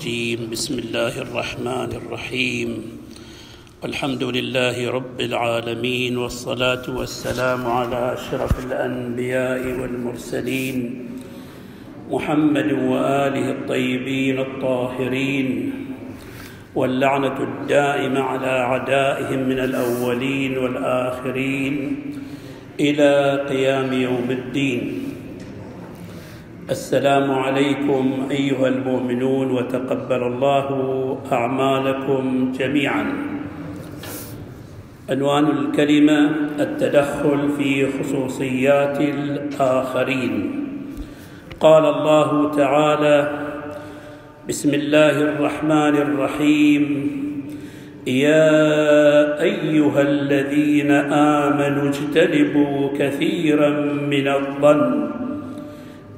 الرجيم. بسم الله الرحمن الرحيم. الحمد لله رب العالمين والصلاة والسلام على أشرف الأنبياء والمرسلين محمد وآله الطيبين الطاهرين. واللعنة الدائمة على أعدائهم من الأولين والآخرين إلى قيام يوم الدين. السلام عليكم أيها المؤمنون وتقبل الله أعمالكم جميعا. عنوان الكلمة التدخل في خصوصيات الآخرين. قال الله تعالى بسم الله الرحمن الرحيم. يا أيها الذين آمنوا اجتنبوا كثيرا من الظن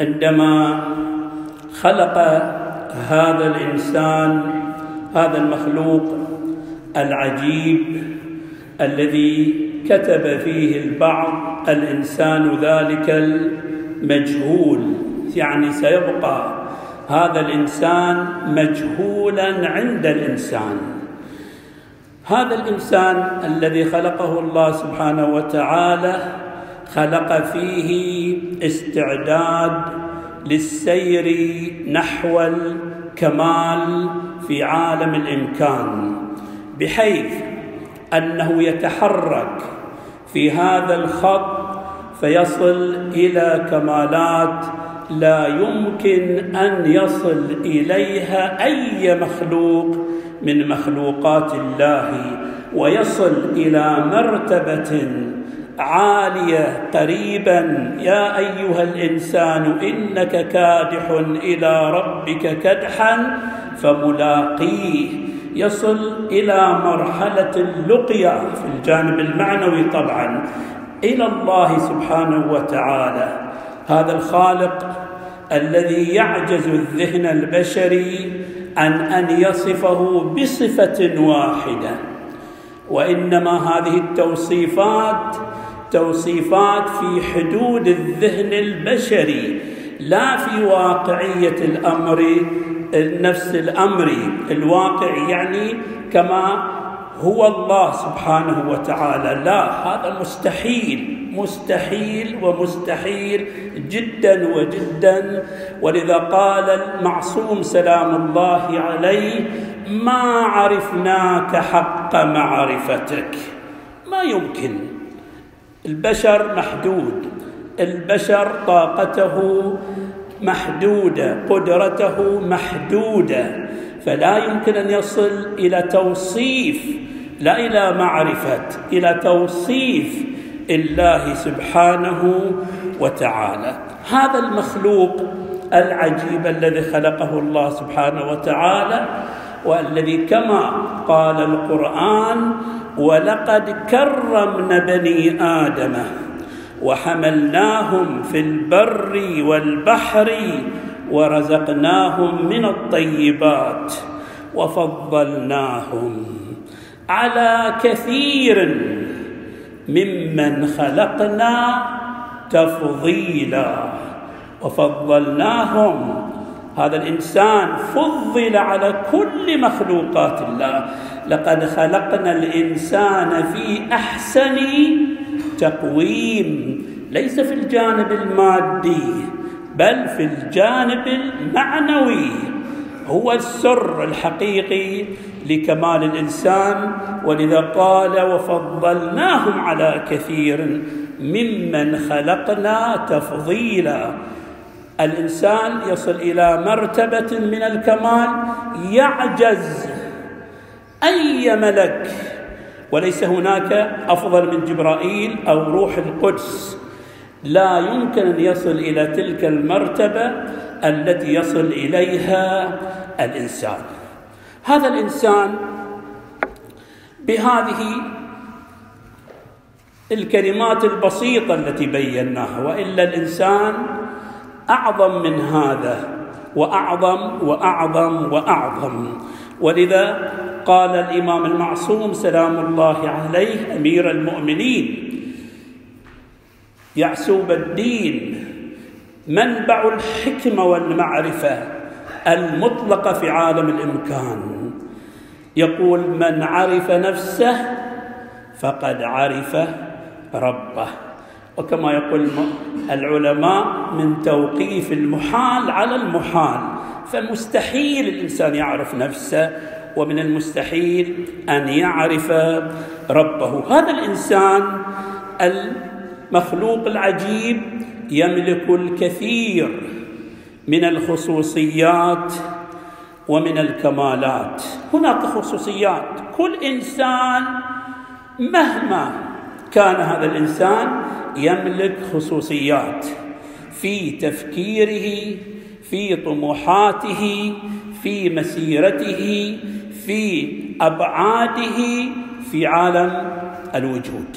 عندما خلق هذا الإنسان هذا المخلوق العجيب الذي كتب فيه البعض الإنسان ذلك المجهول يعني سيبقى هذا الإنسان مجهولا عند الإنسان. هذا الإنسان الذي خلقه الله سبحانه وتعالى خلق فيه استعداد للسير نحو الكمال في عالم الإمكان بحيث أنه يتحرك في هذا الخط فيصل إلى كمالات لا يمكن أن يصل إليها أي مخلوق من مخلوقات الله ويصل إلى مرتبة عالية قريبا يا أيها الإنسان إنك كادح إلى ربك كدحا فملاقيه. يصل إلى مرحلة اللقيا في الجانب المعنوي طبعا إلى الله سبحانه وتعالى. هذا الخالق الذي يعجز الذهن البشري عن أن يصفه بصفة واحدة وإنما هذه التوصيفات توصيفات في حدود الذهن البشري لا في واقعية الأمر نفس الأمر. الواقع يعني كما هو الله سبحانه وتعالى. لا هذا مستحيل مستحيل ومستحيل جدا وجدا. ولذا قال المعصوم سلام الله عليه ما عرفناك حق معرفتك. ما يمكن. البشر محدود. البشر طاقته محدودة قدرته محدودة. فلا يمكن أن يصل إلى توصيف لا إلى معرفة إلى توصيف الله سبحانه وتعالى. هذا المخلوق العجيب الذي خلقه الله سبحانه وتعالى والذي كما قال القرآن ولقد كرمنا بني آدم وحملناهم في البر والبحر ورزقناهم من الطيبات وفضلناهم على كثير ممن خلقنا تفضيلا وفضلناهم هذا الإنسان فضل على كل مخلوقات الله. لقد خلقنا الإنسان في أحسن تقويم ليس في الجانب المادي بل في الجانب المعنوي. هو السر الحقيقي لكمال الإنسان ولذا قال وفضلناهم على كثير ممن خلقنا تفضيلا. الإنسان يصل إلى مرتبة من الكمال يعجز. أي ملك؟ وليس هناك أفضل من جبرائيل أو روح القدس. لا يمكن أن يصل إلى تلك المرتبة التي يصل إليها الإنسان. هذا الإنسان بهذه الكلمات البسيطة التي بيناها وإلا الإنسان أعظم من هذا وأعظم وأعظم وأعظم. ولذا قال الإمام المعصوم سلام الله عليه أمير المؤمنين يعسوب الدين منبع الحكمة والمعرفة المطلقة في عالم الإمكان. يقول من عرف نفسه فقد عرف ربه. وكما يقول العلماء من توقيف المحال على المحال. فمستحيل الإنسان يعرف نفسه ومن المستحيل أن يعرف ربه. هذا الإنسان المخلوق العجيب يملك الكثير من الخصوصيات ومن الكمالات. هناك خصوصيات. كل إنسان مهما كان هذا الإنسان يملك خصوصيات في تفكيره في طموحاته في مسيرته في أبعاده في عالم الوجود.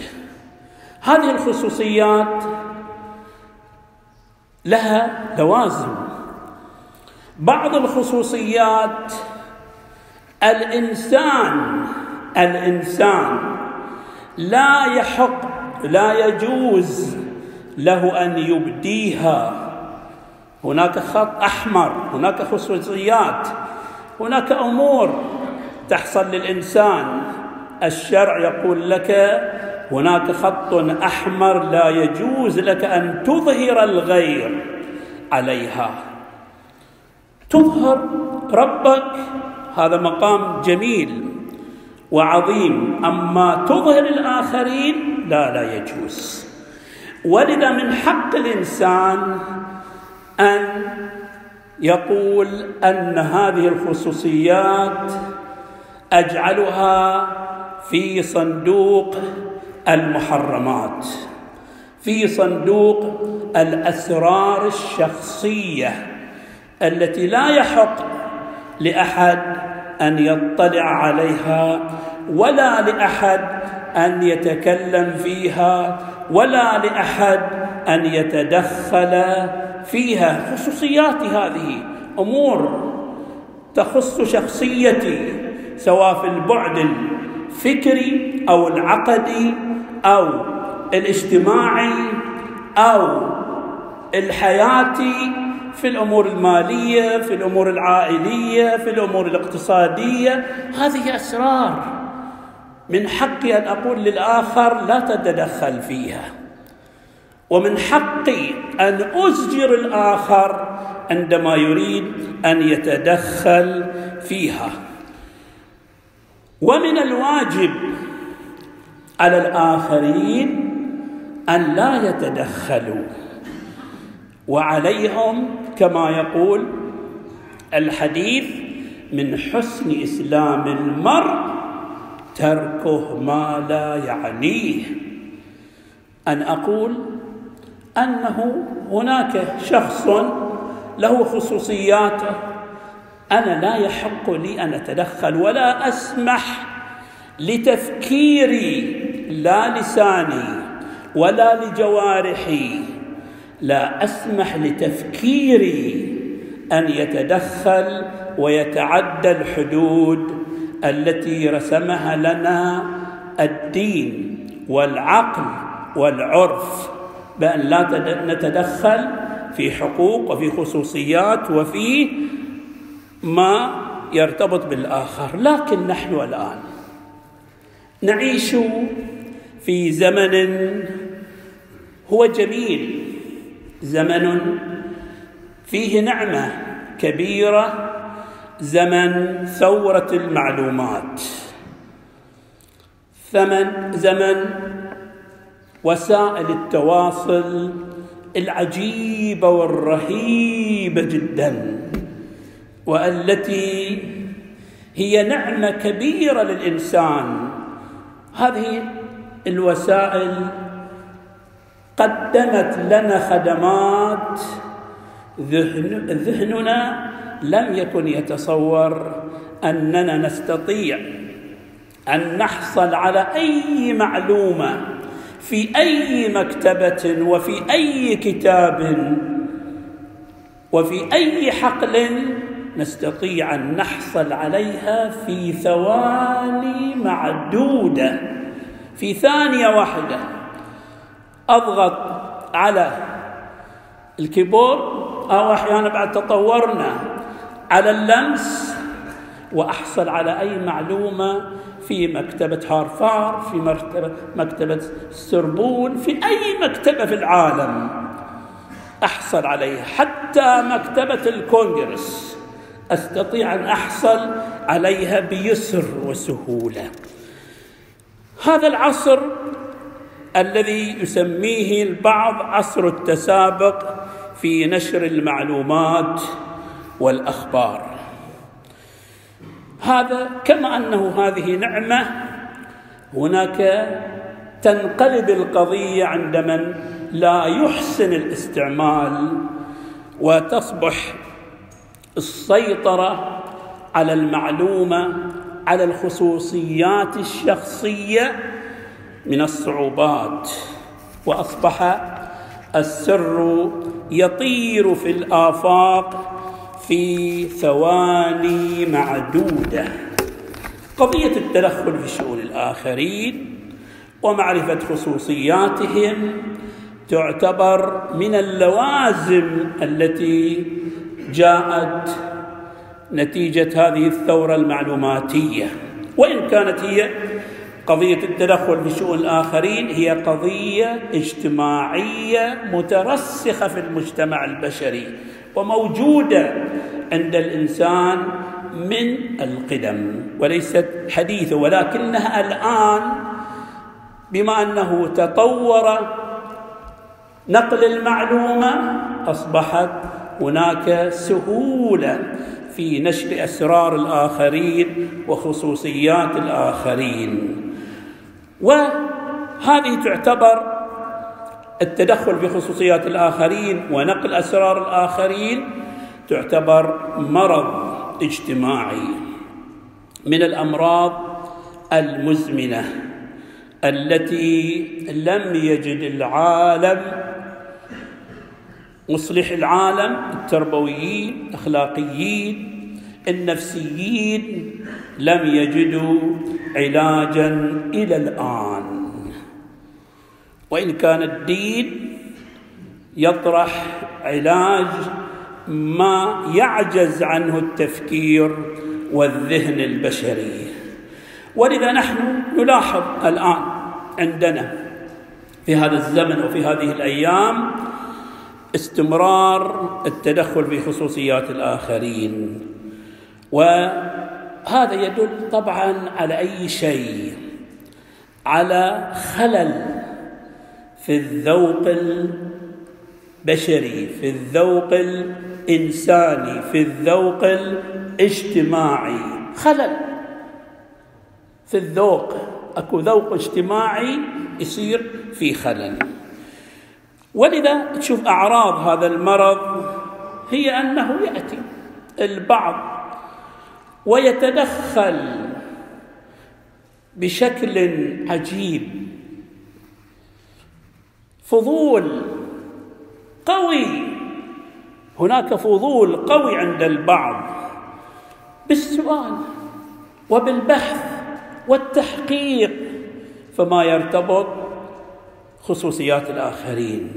هذه الخصوصيات لها لوازم. بعض الخصوصيات الإنسان الإنسان لا يحق لا يجوز له أن يبديها. هناك خط أحمر هناك خصوصيات هناك أمور تحصل للإنسان. الشرع يقول لك هناك خط أحمر لا يجوز لك أن تظهر الغير عليها. تظهر ربك هذا مقام جميل. وعظيم. أما تظهر الآخرين لا لا يجوز. ولذا من حق الإنسان أن يقول أن هذه الخصوصيات أجعلها في صندوق المحرمات في صندوق الأسرار الشخصية التي لا يحق لأحد أن يطلع عليها ولا لأحد أن يتكلم فيها ولا لأحد أن يتدخل فيها. خصوصياتي هذه أمور تخص شخصيتي سواء في البعد الفكري أو العقدي أو الاجتماعي أو الحياتي في الأمور المالية في الأمور العائلية في الأمور الاقتصادية. هذه أسرار. من حقي أن أقول للآخر لا تتدخل فيها. ومن حقي أن أزجر الآخر عندما يريد أن يتدخل فيها. ومن الواجب على الآخرين أن لا يتدخلوا. وعليهم كما يقول الحديث من حسن إسلام المرء تركه ما لا يعنيه. أن أقول أنه هناك شخص له خصوصياته أنا لا يحق لي أن أتدخل ولا أسمح لتفكيري لا لساني ولا لجوارحي. لا أسمح لتفكيري أن يتدخل ويتعدى الحدود التي رسمها لنا الدين والعقل والعرف بأن لا نتدخل في حقوق وفي خصوصيات وفي ما يرتبط بالآخر لكن نحن الآن نعيش في زمن هو جميل. زمن فيه نعمة كبيرة زمن ثورة المعلومات. ثمن زمن وسائل التواصل العجيبة والرهيبة جدا والتي هي نعمة كبيرة للإنسان. هذه الوسائل قدمت لنا خدمات ذهن ذهننا لم يكن يتصور أننا نستطيع أن نحصل على أي معلومة في أي مكتبة وفي أي كتاب وفي أي حقل نستطيع أن نحصل عليها في ثواني معدودة في ثانية واحدة. أضغط على الكيبورد أو أحيانا بعد تطورنا على اللمس وأحصل على أي معلومة في مكتبة هارفار في مكتبه مكتبة سربون في أي مكتبة في العالم. أحصل عليها. حتى مكتبة الكونغرس. أستطيع أن أحصل عليها بيسر وسهولة. هذا العصر الذي يسميه البعض عصر التسابق في نشر المعلومات والأخبار. هذا كما أنه هذه نعمة هناك تنقلب القضية عند من لا يحسن الاستعمال وتصبح السيطرة على المعلومة على الخصوصيات الشخصية من الصعوبات وأصبح السر يطير في الآفاق في ثواني معدودة. قضية التدخل في شؤون الآخرين ومعرفة خصوصياتهم تعتبر من اللوازم التي جاءت نتيجة هذه الثورة المعلوماتية. وإن كانت هي قضية التدخل في شؤون الآخرين هي قضية اجتماعية مترسخة في المجتمع البشري وموجودة عند الإنسان من القدم وليست حديثة ولكنها الآن بما أنه تطور نقل المعلومة أصبحت هناك سهولة في نشر أسرار الآخرين وخصوصيات الآخرين. وهذه تعتبر التدخل في خصوصيات الآخرين ونقل أسرار الآخرين تعتبر مرض اجتماعي من الأمراض المزمنة التي لم يجد العالم مصلح العالم التربويين الأخلاقيين النفسيين لم يجدوا علاجا إلى الآن. وإن كان الدين يطرح علاج ما يعجز عنه التفكير والذهن البشري. ولذا نحن نلاحظ الآن عندنا في هذا الزمن وفي هذه الأيام استمرار التدخل في خصوصيات الآخرين. وهذا يدل طبعا على أي شيء؟ على خلل في الذوق البشري في الذوق الإنساني في الذوق الاجتماعي. خلل في الذوق أكو ذوق اجتماعي يصير في خلل. ولذا تشوف أعراض هذا المرض هي أنه يأتي البعض ويتدخل بشكل عجيب. فضول قوي هناك فضول قوي عند البعض بالسؤال وبالبحث والتحقيق فما يرتبط خصوصيات الآخرين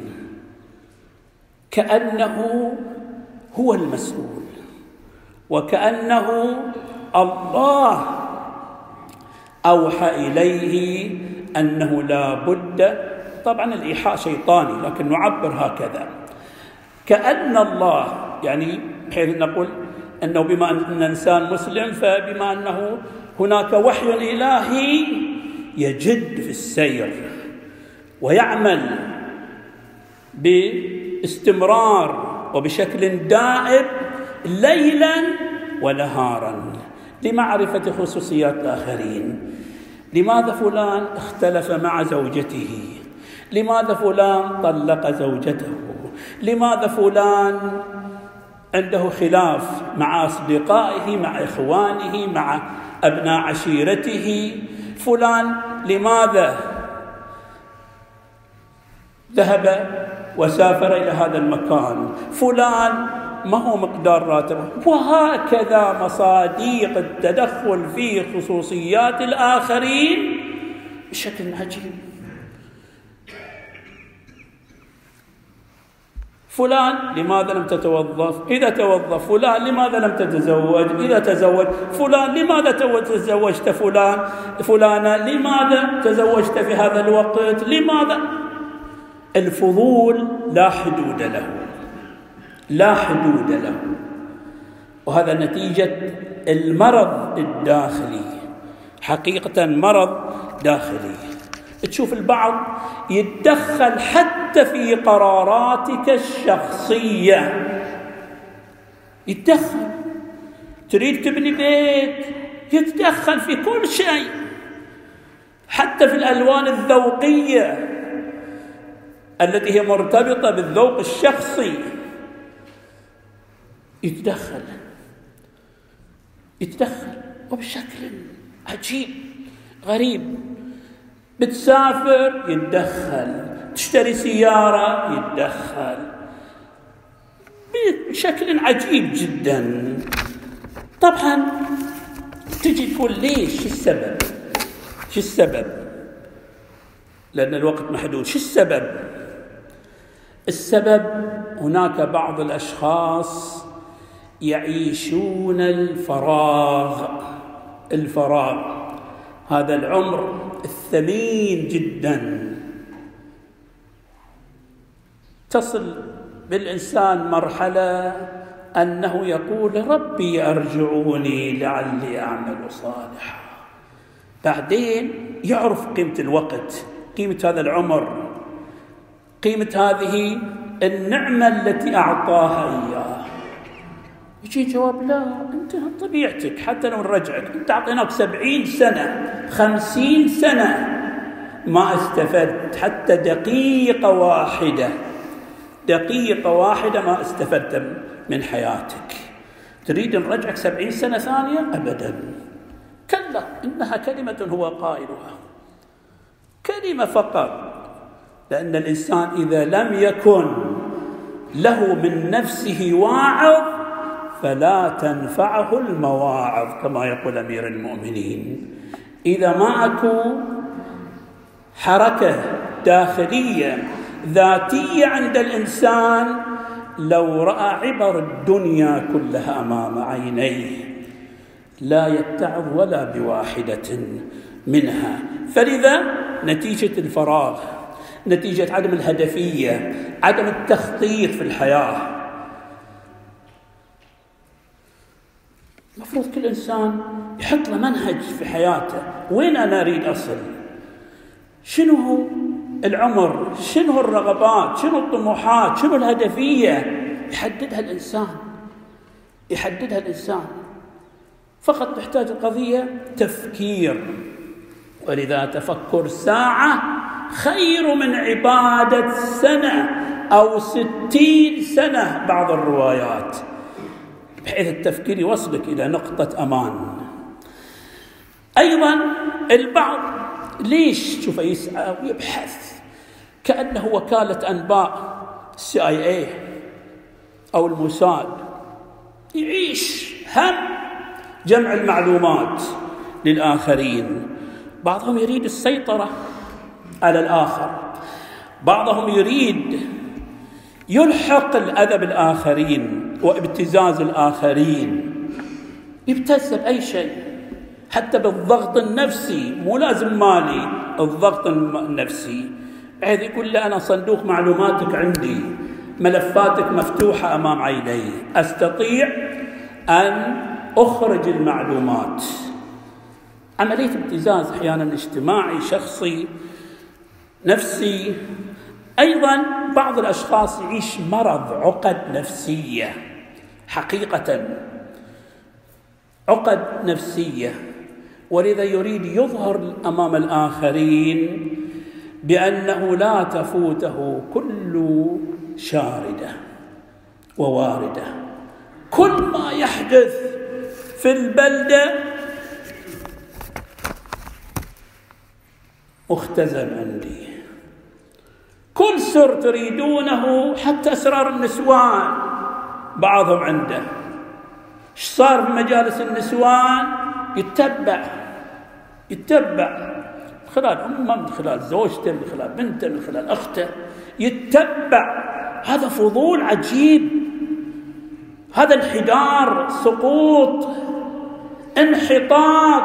كأنه هو المسؤول. وكأنه الله أوحى إليه أنه لا بد طبعا الإيحاء شيطاني لكن نعبر هكذا. كأن الله يعني بحيث نقول أنه بما أن إنسان مسلم فبما أنه هناك وحي إلهي يجد في السير ويعمل باستمرار وبشكل دائم ليلا ونهارا لمعرفة خصوصيات الآخرين لماذا فلان اختلف مع زوجته؟ لماذا فلان طلق زوجته؟ لماذا فلان عنده خلاف مع أصدقائه مع إخوانه مع أبناء عشيرته؟ فلان لماذا ذهب وسافر إلى هذا المكان؟ فلان ما هو مقدار راتبه؟ وهكذا مصاديق التدخل في خصوصيات الآخرين بشكل عجيب. فلان لماذا لم تتوظف؟ إذا توظف فلان لماذا لم تتزوج؟ إذا تزوج فلان لماذا تزوجت فلان؟ فلانة لماذا تزوجت في هذا الوقت؟ لماذا؟ الفضول لا حدود له. لا حدود له. وهذا نتيجة المرض الداخلي. حقيقة مرض داخلي. تشوف البعض يتدخل حتى في قراراتك الشخصية. يتدخل. تريد تبني بيت. يتدخل في كل شيء. حتى في الألوان الذوقية التي هي مرتبطة بالذوق الشخصي. يتدخل. يتدخل وبشكل عجيب غريب. بتسافر يتدخل. تشتري سيارة يتدخل. بشكل عجيب جدا. طبعا تجي تقول ليش؟ شو السبب؟ شو السبب؟ لأن الوقت محدود. شو السبب؟ السبب هناك بعض الأشخاص يعيشون الفراغ. الفراغ. هذا العمر الثمين جدا. تصل بالإنسان مرحلة أنه يقول ربي أرجعوني لعلي أعمل صالحا. بعدين يعرف قيمة الوقت قيمة هذا العمر قيمة هذه النعمة التي أعطاها إياه. يجي جواب لا أنت طبيعتك حتى لو نرجعك أنت أعطيناك سبعين سنة خمسين سنة. ما استفدت حتى دقيقة واحدة. دقيقة واحدة ما استفدت من حياتك. تريد نرجعك سبعين سنة ثانية؟ أبدا. كلا إنها كلمة هو قائلها. كلمة فقط. لأن الإنسان إذا لم يكن له من نفسه واعظ فلا تنفعه المواعظ كما يقول أمير المؤمنين. إذا ما أكو حركة داخلية ذاتية عند الإنسان لو رأى عبر الدنيا كلها أمام عينيه لا يتعظ ولا بواحدة منها. فلذا نتيجة الفراغ نتيجة عدم الهدفية عدم التخطيط في الحياة المفروض كل إنسان يحط له منهج في حياته. وين أنا أريد أصل؟ شنو هو العمر؟ شنو الرغبات؟ شنو الطموحات؟ شنو الهدفية؟ يحددها الإنسان. يحددها الإنسان. فقط تحتاج القضية تفكير. ولذا تفكر ساعة خير من عبادة سنة أو ستين سنة بعض الروايات. بحيث التفكير يوصلك إلى نقطة أمان. أيضا البعض ليش شوف يسعى ويبحث كأنه وكالة أنباء السي آي اي أو الموساد. يعيش هم جمع المعلومات للآخرين. بعضهم يريد السيطرة على الآخر. بعضهم يريد يلحق الأذى بالآخرين وابتزاز الآخرين. يبتز بأي شيء. حتى بالضغط النفسي مو لازم مالي الضغط النفسي. بحيث يقول لي أنا صندوق معلوماتك عندي ملفاتك مفتوحة أمام عيني. أستطيع أن أخرج المعلومات. عملية ابتزاز أحيانا اجتماعي شخصي نفسي. أيضا بعض الأشخاص يعيش مرض عقد نفسية. حقيقة. عقد نفسية ولذا يريد يظهر أمام الآخرين بأنه لا تفوته كل شاردة وواردة. كل ما يحدث في البلدة مختزن عندي كل سر تريدونه حتى أسرار النسوان. بعضهم عنده. إيش صار في مجالس النسوان؟ يتبع يتبع. من خلال أمه من خلال زوجته من خلال بنته من خلال أخته. يتبع. هذا فضول عجيب. هذا انحدار سقوط انحطاط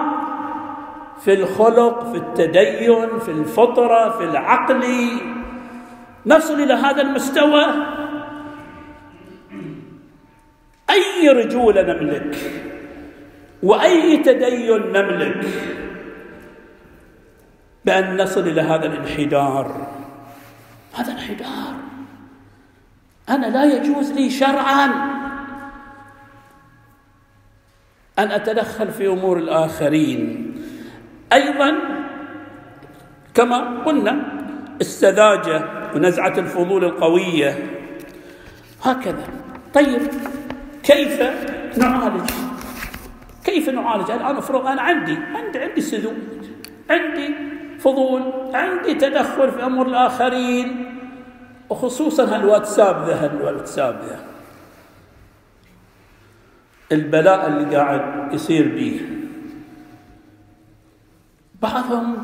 في الخلق في التدين في الفطرة في العقل. نصل إلى هذا المستوى. أي رجوله نملك؟ وأي تدين نملك؟ بأن نصل إلى هذا الانحدار. هذا انحدار. أنا لا يجوز لي شرعا أن أتدخل في أمور الآخرين. أيضا كما قلنا السذاجة ونزعة الفضول القوية. هكذا. طيب. كيف نعالج؟ كيف نعالج؟ الآن افرض أنا عندي عندي عندي سذوج عندي فضول عندي تدخل في امور الآخرين وخصوصا هالواتساب ذا هالواتساب ذا. البلاء اللي قاعد يصير به بعضهم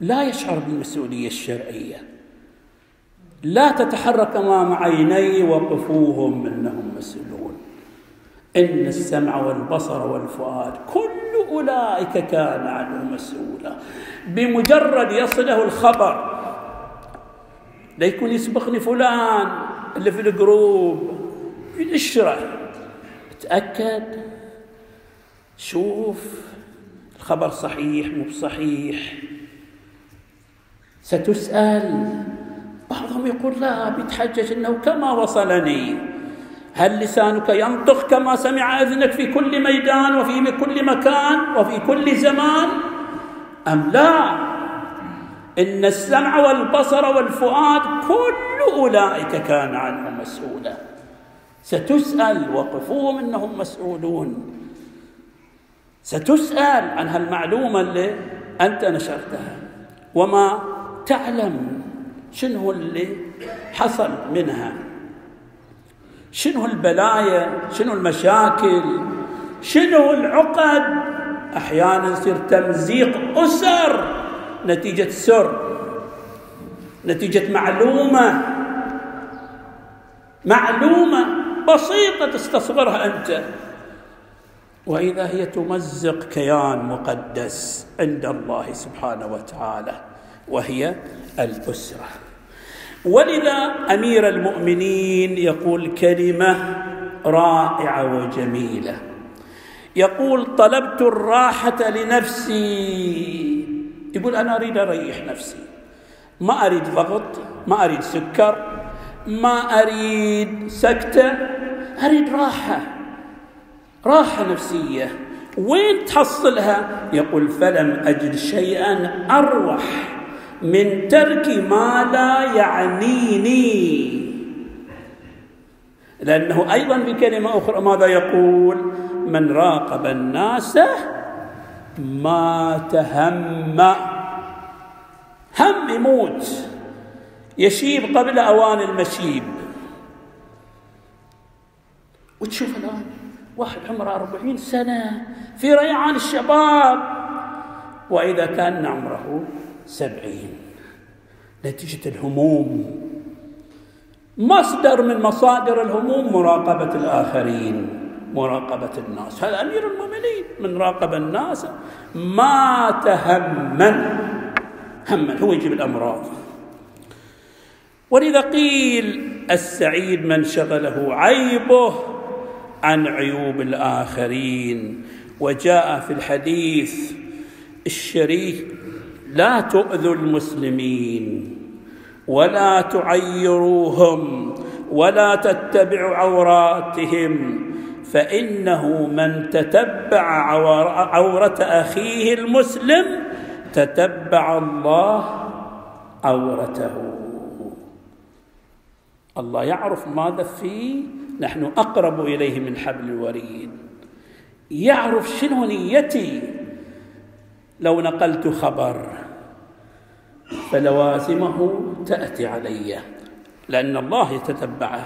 لا يشعر بالمسؤولية الشرعية. لا تتحرك أمام عيني وقفوهم إنهم مسؤولون إن السمع والبصر والفؤاد كل أولئك كان عنه مسؤولا. بمجرد يصله الخبر لا يكون يسبقني فلان اللي في الجروب ينشره. تأكد شوف الخبر صحيح مو بصحيح. ستسأل. بعضهم يقول لا بيتحجج إنه كما وصلني. هل لسانك ينطق كما سمع أذنك في كل ميدان وفي كل مكان وفي كل زمان؟ أم لا؟ إن السمع والبصر والفؤاد كل أولئك كان عنه مسؤولا. ستسأل وقفوهم إنهم مسؤولون. ستسأل عن هالمعلومة اللي أنت نشرتها. وما تعلم شنو اللي حصل منها؟ شنو البلايا؟ شنو المشاكل؟ شنو العقد؟ أحيانا يصير تمزيق أسر نتيجة سر نتيجة معلومة. معلومة بسيطة تستصغرها أنت. وإذا هي تمزق كيان مقدس عند الله سبحانه وتعالى وهي الأسرة. ولذا أمير المؤمنين يقول كلمة رائعة وجميلة. يقول طلبت الراحة لنفسي. يقول أنا أريد أريح نفسي. ما أريد ضغط ما أريد سكر ما أريد سكتة أريد راحة. راحة نفسية. وين تحصلها؟ يقول فلم أجد شيئا أروح. من ترك ما لا يعنيني. لأنه أيضا بكلمة أخرى ماذا يقول؟ من راقب الناس ما تهم. هم يموت يشيب قبل أوان المشيب. وتشوف الآن واحد عمره أربعين سنة في ريعان الشباب وإذا كان عمره سبعين. نتيجة الهموم. مصدر من مصادر الهموم مراقبة الآخرين مراقبة الناس. هذا أمير المؤمنين من راقب الناس. ما تهمن هما هو يجيب الأمراض. ولذا قيل السعيد من شغله عيبه عن عيوب الآخرين. وجاء في الحديث الشريف لا تؤذوا المسلمين ولا تعيروهم ولا تتبعوا عوراتهم فإنه من تتبع عورة أخيه المسلم تتبع الله عورته. الله يعرف ماذا فيه نحن أقرب إليه من حبل الوريد. يعرف شنو نيتي لو نقلت خبر فلوازمه تأتي علي. لأن الله يتتبعه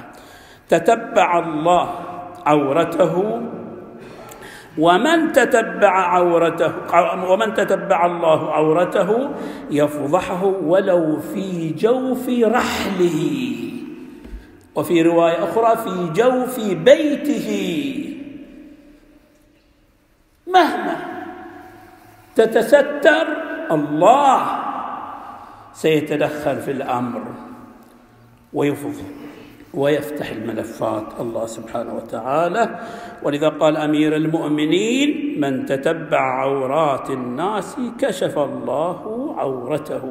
تتبع الله عورته. ومن تتبع عورته ومن تتبع الله عورته يفضحه ولو في جوف رحله. وفي رواية أخرى في جوف بيته. مهما تتستر الله سيتدخل في الأمر ويفضح ويفتح الملفات الله سبحانه وتعالى. ولذا قال أمير المؤمنين من تتبع عورات الناس كشف الله عورته.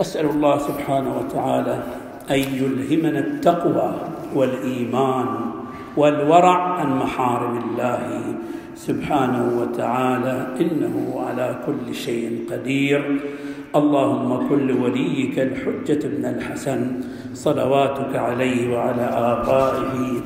نسال الله سبحانه وتعالى أن يلهمنا التقوى والإيمان والورع عن محارم الله. سبحانه وتعالى إنه على كل شيء قدير. اللهم كن لوليك الحجة بن الحسن صلواتك عليه وعلى آبائه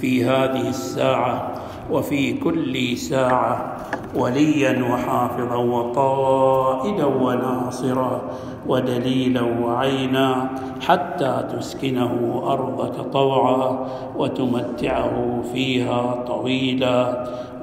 في هذه الساعة وفي كل ساعة وليا وحافظا وقائدا وناصرا ودليلا وعينا حتى تسكنه أرضك طوعا وتمتعه فيها طويلا.